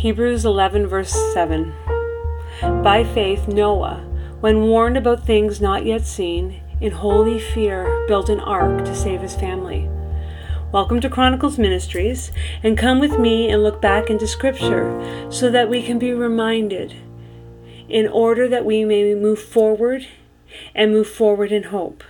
Hebrews 11, verse 7. By faith, Noah, when warned about things not yet seen, in holy fear built an ark to save his family. Welcome to Chronicles Ministries, and come with me and look back into Scripture so that we can be reminded in order that we may move forward and move forward in hope.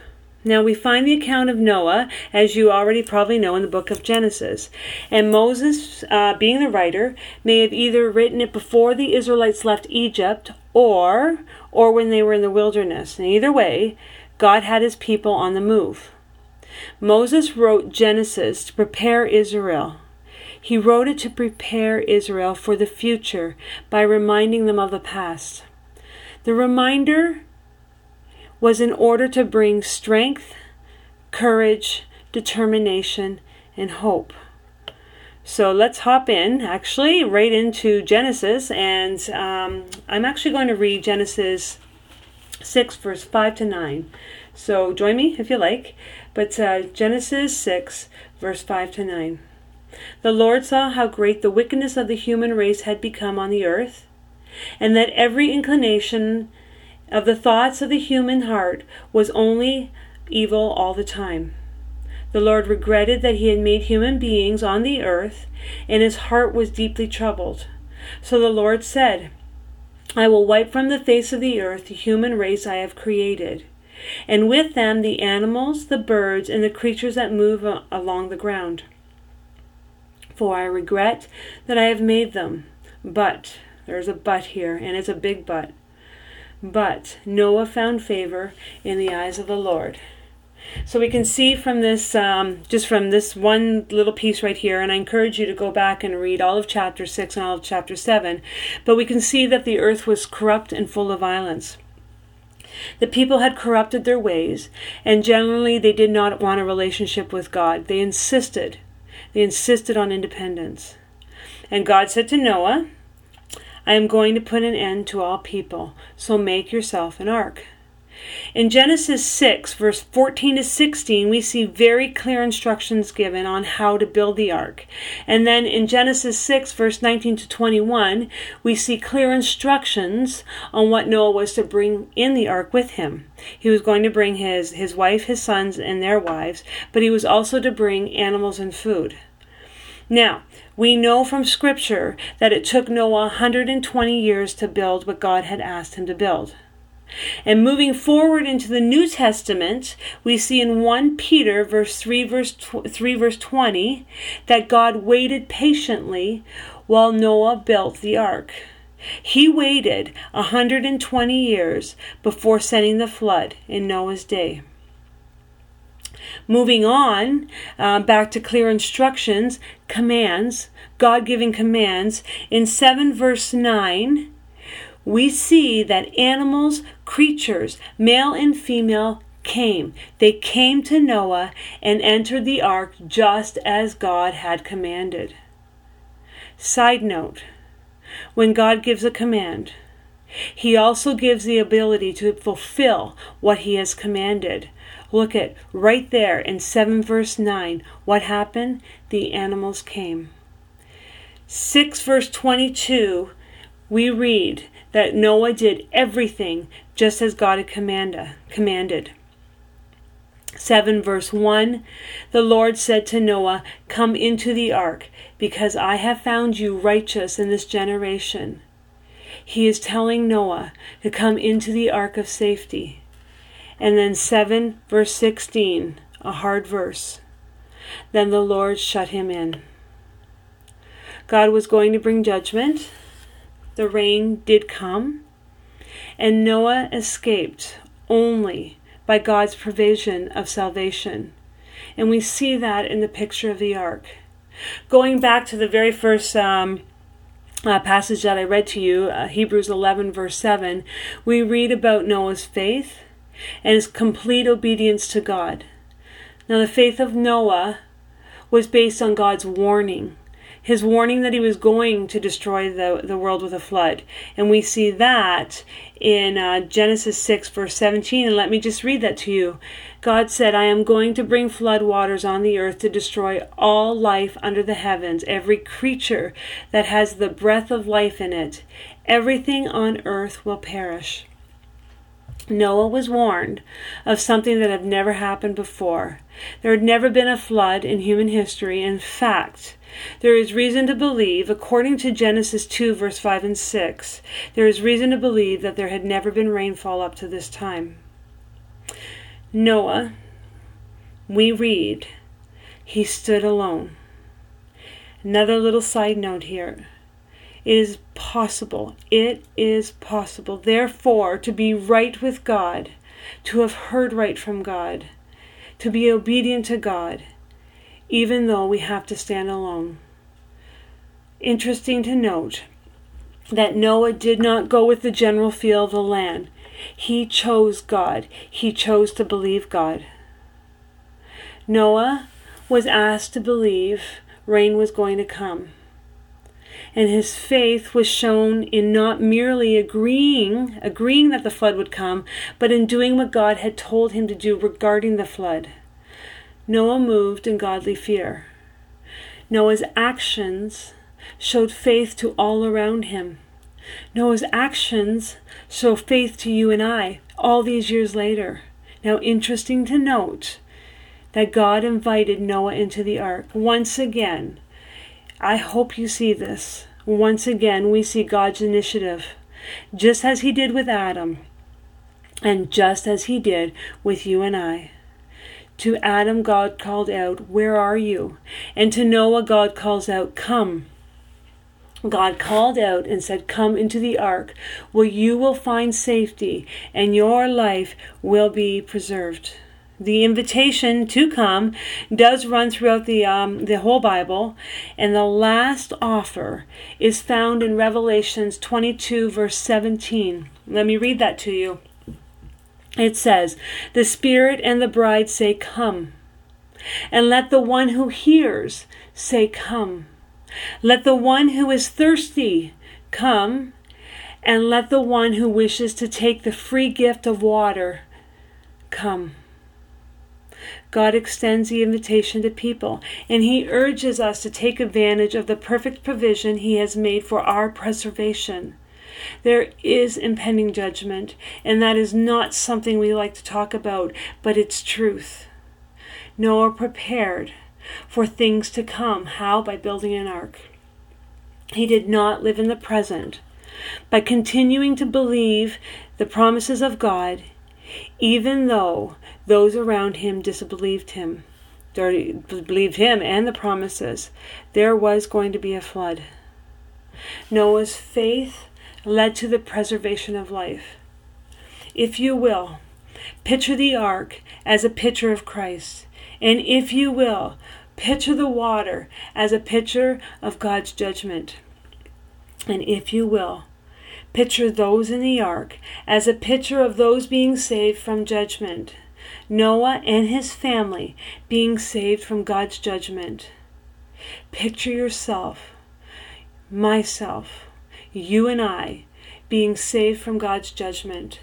Now we find the account of Noah, as you already probably know, in the book of Genesis. And Moses, uh, being the writer, may have either written it before the Israelites left Egypt or or when they were in the wilderness. And either way, God had his people on the move. Moses wrote Genesis to prepare Israel. He wrote it to prepare Israel for the future by reminding them of the past. The reminder was in order to bring strength, courage, determination, and hope. So let's hop in, actually, right into Genesis. And um, I'm actually going to read Genesis 6, verse 5 to 9. So join me if you like. But uh, Genesis 6, verse 5 to 9. The Lord saw how great the wickedness of the human race had become on the earth, and that every inclination of the thoughts of the human heart was only evil all the time. The Lord regretted that he had made human beings on the earth, and his heart was deeply troubled. So the Lord said, I will wipe from the face of the earth the human race I have created and with them the animals, the birds, and the creatures that move along the ground. For I regret that I have made them. But, there's a but here, and it's a big but. But Noah found favor in the eyes of the Lord. So we can see from this, um, just from this one little piece right here, and I encourage you to go back and read all of chapter 6 and all of chapter 7, but we can see that the earth was corrupt and full of violence. The people had corrupted their ways, and generally they did not want a relationship with God. They insisted. They insisted on independence. And God said to Noah, I am going to put an end to all people, so make yourself an ark. In Genesis 6, verse 14 to 16, we see very clear instructions given on how to build the ark. And then in Genesis 6, verse 19 to 21, we see clear instructions on what Noah was to bring in the ark with him. He was going to bring his, his wife, his sons, and their wives, but he was also to bring animals and food. Now, we know from Scripture that it took Noah 120 years to build what God had asked him to build. And moving forward into the New Testament, we see in 1 Peter verse 3 verse 3 verse 20 that God waited patiently while Noah built the ark. He waited 120 years before sending the flood in Noah's day. Moving on, uh, back to clear instructions, commands, God giving commands. In 7 verse 9, we see that animals, creatures, male and female, came. They came to Noah and entered the ark just as God had commanded. Side note when God gives a command, he also gives the ability to fulfill what he has commanded. Look at right there in 7 verse 9. What happened? The animals came. 6 verse 22, we read that Noah did everything just as God had commanded. 7 verse 1 The Lord said to Noah, Come into the ark, because I have found you righteous in this generation. He is telling Noah to come into the ark of safety. And then 7 verse 16, a hard verse. Then the Lord shut him in. God was going to bring judgment the rain did come, and Noah escaped only by God's provision of salvation. And we see that in the picture of the ark. Going back to the very first um, uh, passage that I read to you, uh, Hebrews 11, verse 7, we read about Noah's faith and his complete obedience to God. Now, the faith of Noah was based on God's warning his warning that he was going to destroy the, the world with a flood. And we see that in uh, Genesis 6, verse 17. And let me just read that to you. God said, I am going to bring flood waters on the earth to destroy all life under the heavens, every creature that has the breath of life in it. Everything on earth will perish. Noah was warned of something that had never happened before. There had never been a flood in human history. In fact, there is reason to believe, according to Genesis 2, verse 5 and 6, there is reason to believe that there had never been rainfall up to this time. Noah, we read, he stood alone. Another little side note here. It is possible, it is possible, therefore, to be right with God, to have heard right from God, to be obedient to God, even though we have to stand alone. Interesting to note that Noah did not go with the general feel of the land. He chose God, he chose to believe God. Noah was asked to believe rain was going to come and his faith was shown in not merely agreeing agreeing that the flood would come but in doing what God had told him to do regarding the flood Noah moved in godly fear Noah's actions showed faith to all around him Noah's actions show faith to you and I all these years later now interesting to note that God invited Noah into the ark once again I hope you see this. Once again, we see God's initiative, just as He did with Adam, and just as He did with you and I. To Adam, God called out, Where are you? And to Noah, God calls out, Come. God called out and said, Come into the ark, where you will find safety, and your life will be preserved the invitation to come does run throughout the um, the whole Bible, and the last offer is found in Revelations 22 verse 17. Let me read that to you. It says, "The Spirit and the bride say, Come, and let the one who hears say, Come. Let the one who is thirsty come, and let the one who wishes to take the free gift of water come." God extends the invitation to people, and He urges us to take advantage of the perfect provision He has made for our preservation. There is impending judgment, and that is not something we like to talk about, but it's truth. Noah prepared for things to come. How? By building an ark. He did not live in the present. By continuing to believe the promises of God, even though those around him disbelieved him, believed him and the promises. There was going to be a flood. Noah's faith led to the preservation of life. If you will, picture the ark as a picture of Christ. And if you will, picture the water as a picture of God's judgment. And if you will, picture those in the ark as a picture of those being saved from judgment. Noah and his family being saved from God's judgment. Picture yourself, myself, you and I being saved from God's judgment.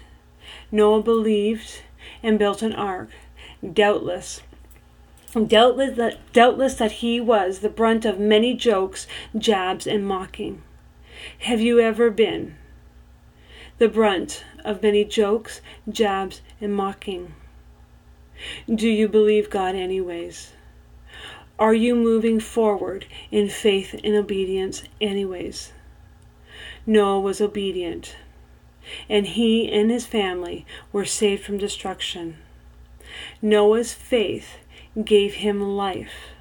Noah believed and built an ark, doubtless. Doubtless that, doubtless that he was the brunt of many jokes, jabs, and mocking. Have you ever been the brunt of many jokes, jabs, and mocking? Do you believe God anyways? Are you moving forward in faith and obedience anyways? Noah was obedient, and he and his family were saved from destruction. Noah's faith gave him life.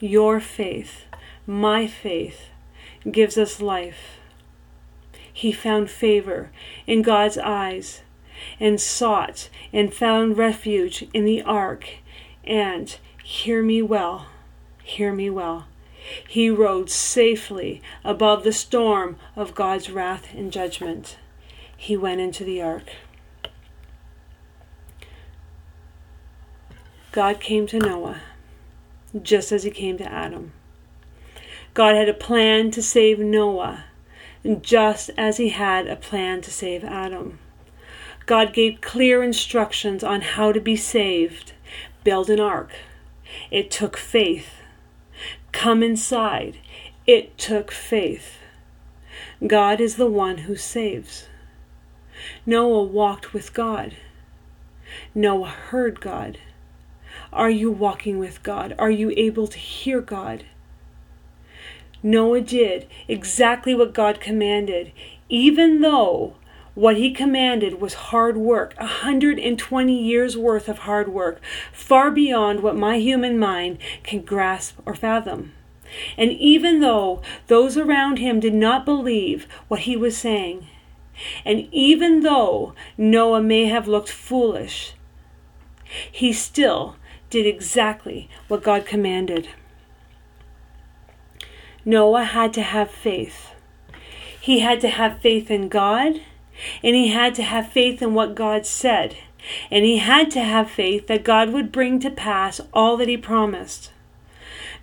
Your faith, my faith, gives us life. He found favor in God's eyes and sought and found refuge in the ark. And, hear me well, hear me well, he rode safely above the storm of God's wrath and judgment. He went into the ark. God came to Noah just as he came to Adam. God had a plan to save Noah, just as he had a plan to save Adam. God gave clear instructions on how to be saved. Build an ark. It took faith. Come inside. It took faith. God is the one who saves. Noah walked with God. Noah heard God. Are you walking with God? Are you able to hear God? Noah did exactly what God commanded, even though what he commanded was hard work, a 120 years worth of hard work, far beyond what my human mind can grasp or fathom. And even though those around him did not believe what he was saying, and even though Noah may have looked foolish, he still did exactly what God commanded. Noah had to have faith. He had to have faith in God, and he had to have faith in what God said, and he had to have faith that God would bring to pass all that he promised.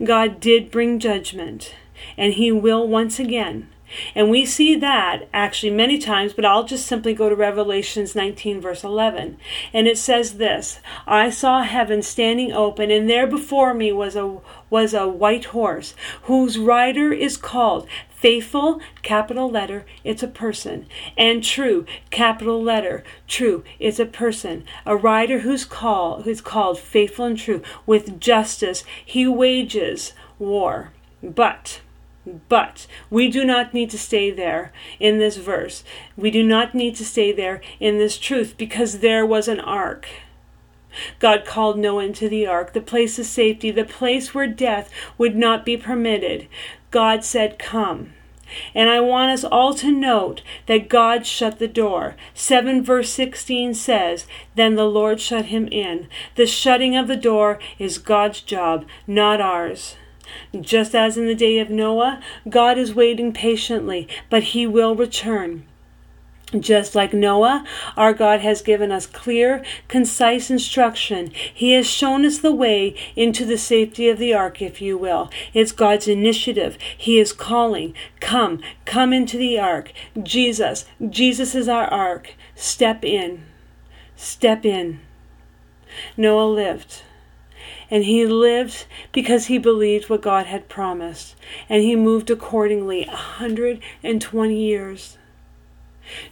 God did bring judgment, and he will once again. And we see that actually many times, but I'll just simply go to Revelations 19, verse 11. And it says this I saw heaven standing open, and there before me was a, was a white horse, whose rider is called Faithful, capital letter, it's a person. And true, capital letter, true, it's a person. A rider who's called who's called faithful and true. With justice he wages war. But but we do not need to stay there in this verse. We do not need to stay there in this truth because there was an ark. God called Noah into the ark, the place of safety, the place where death would not be permitted. God said, Come. And I want us all to note that God shut the door. 7 verse 16 says, Then the Lord shut him in. The shutting of the door is God's job, not ours. Just as in the day of Noah, God is waiting patiently, but he will return. Just like Noah, our God has given us clear, concise instruction. He has shown us the way into the safety of the ark, if you will. It's God's initiative. He is calling, Come, come into the ark. Jesus, Jesus is our ark. Step in. Step in. Noah lived. And he lived because he believed what God had promised. And he moved accordingly a 120 years.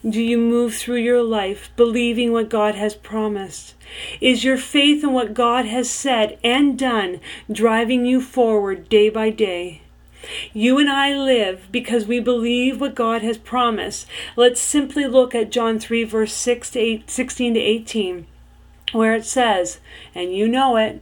Do you move through your life believing what God has promised? Is your faith in what God has said and done driving you forward day by day? You and I live because we believe what God has promised. Let's simply look at John 3, verse 6 to 8, 16 to 18, where it says, And you know it,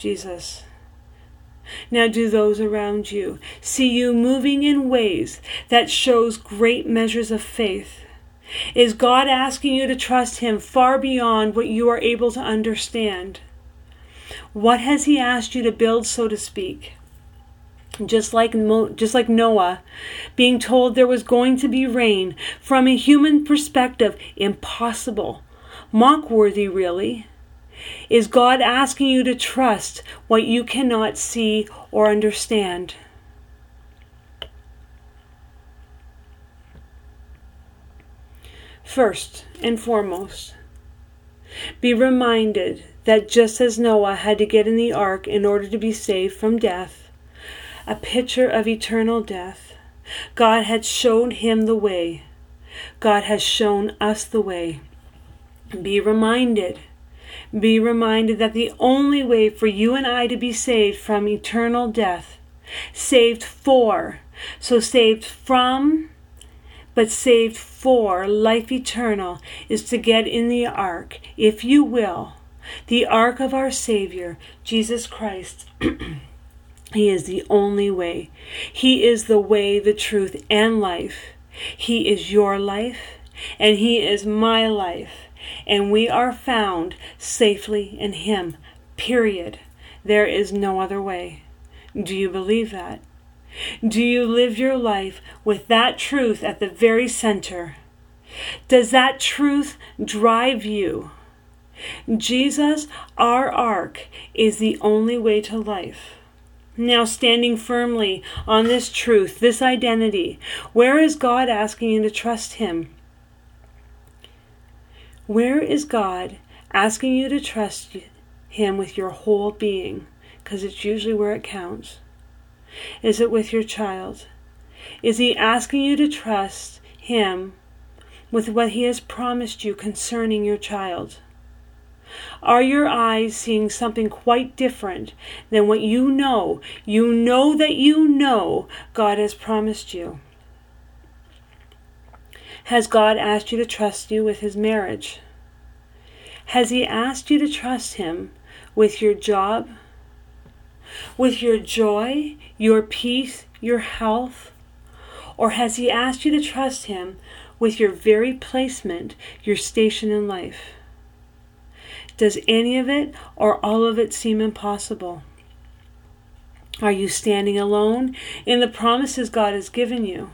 Jesus. Now, do those around you see you moving in ways that shows great measures of faith? Is God asking you to trust Him far beyond what you are able to understand? What has He asked you to build, so to speak? Just like, just like Noah, being told there was going to be rain, from a human perspective, impossible, mock worthy, really. Is God asking you to trust what you cannot see or understand? First and foremost, be reminded that just as Noah had to get in the ark in order to be saved from death, a picture of eternal death, God had shown him the way. God has shown us the way. Be reminded. Be reminded that the only way for you and I to be saved from eternal death, saved for, so saved from but saved for life eternal is to get in the ark, if you will, the ark of our Savior, Jesus Christ. He is the only way. He is the way, the truth, and life. He is your life, and He is my life. And we are found safely in Him. Period. There is no other way. Do you believe that? Do you live your life with that truth at the very center? Does that truth drive you? Jesus, our ark, is the only way to life. Now, standing firmly on this truth, this identity, where is God asking you to trust Him? Where is God asking you to trust Him with your whole being? Because it's usually where it counts. Is it with your child? Is He asking you to trust Him with what He has promised you concerning your child? Are your eyes seeing something quite different than what you know? You know that you know God has promised you. Has God asked you to trust you with his marriage? Has he asked you to trust him with your job? With your joy, your peace, your health? Or has he asked you to trust him with your very placement, your station in life? Does any of it or all of it seem impossible? Are you standing alone in the promises God has given you?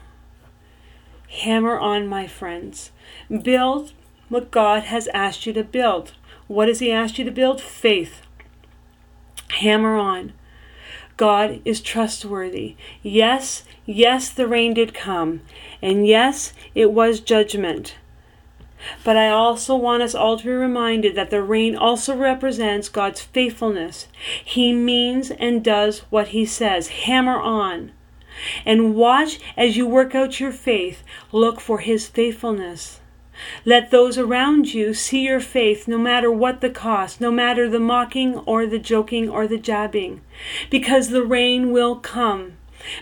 Hammer on, my friends. Build what God has asked you to build. What has He asked you to build? Faith. Hammer on. God is trustworthy. Yes, yes, the rain did come. And yes, it was judgment. But I also want us all to be reminded that the rain also represents God's faithfulness. He means and does what He says. Hammer on. And watch as you work out your faith. Look for His faithfulness. Let those around you see your faith no matter what the cost, no matter the mocking or the joking or the jabbing, because the rain will come.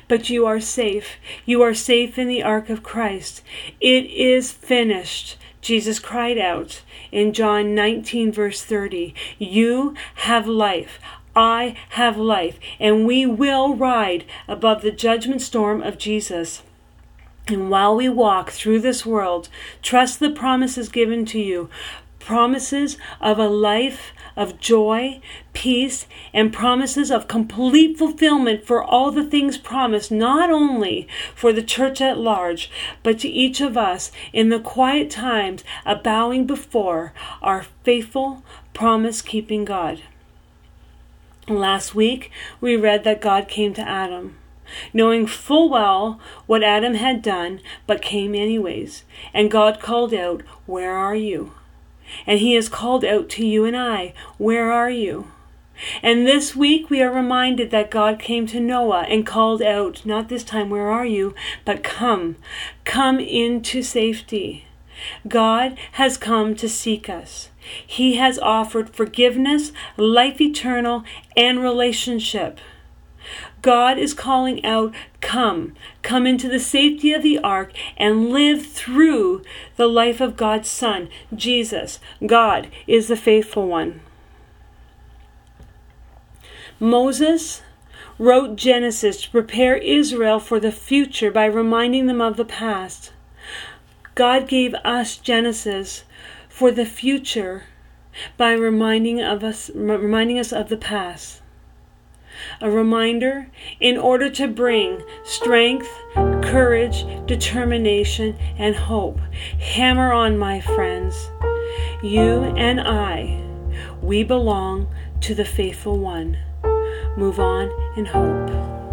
But you are safe. You are safe in the ark of Christ. It is finished. Jesus cried out in John 19, verse 30, You have life. I have life, and we will ride above the judgment storm of Jesus. And while we walk through this world, trust the promises given to you promises of a life of joy, peace, and promises of complete fulfillment for all the things promised, not only for the church at large, but to each of us in the quiet times, bowing before our faithful, promise keeping God. Last week, we read that God came to Adam knowing full well what Adam had done, but came anyways. And God called out, Where are you? And he has called out to you and I, Where are you? And this week we are reminded that God came to Noah and called out, not this time, Where are you? but Come, come into safety. God has come to seek us. He has offered forgiveness, life eternal, and relationship. God is calling out, Come, come into the safety of the ark and live through the life of God's Son, Jesus. God is the faithful one. Moses wrote Genesis to prepare Israel for the future by reminding them of the past. God gave us Genesis for the future by reminding of us reminding us of the past a reminder in order to bring strength, courage, determination, and hope. Hammer on, my friends. You and I, we belong to the faithful one. Move on in hope.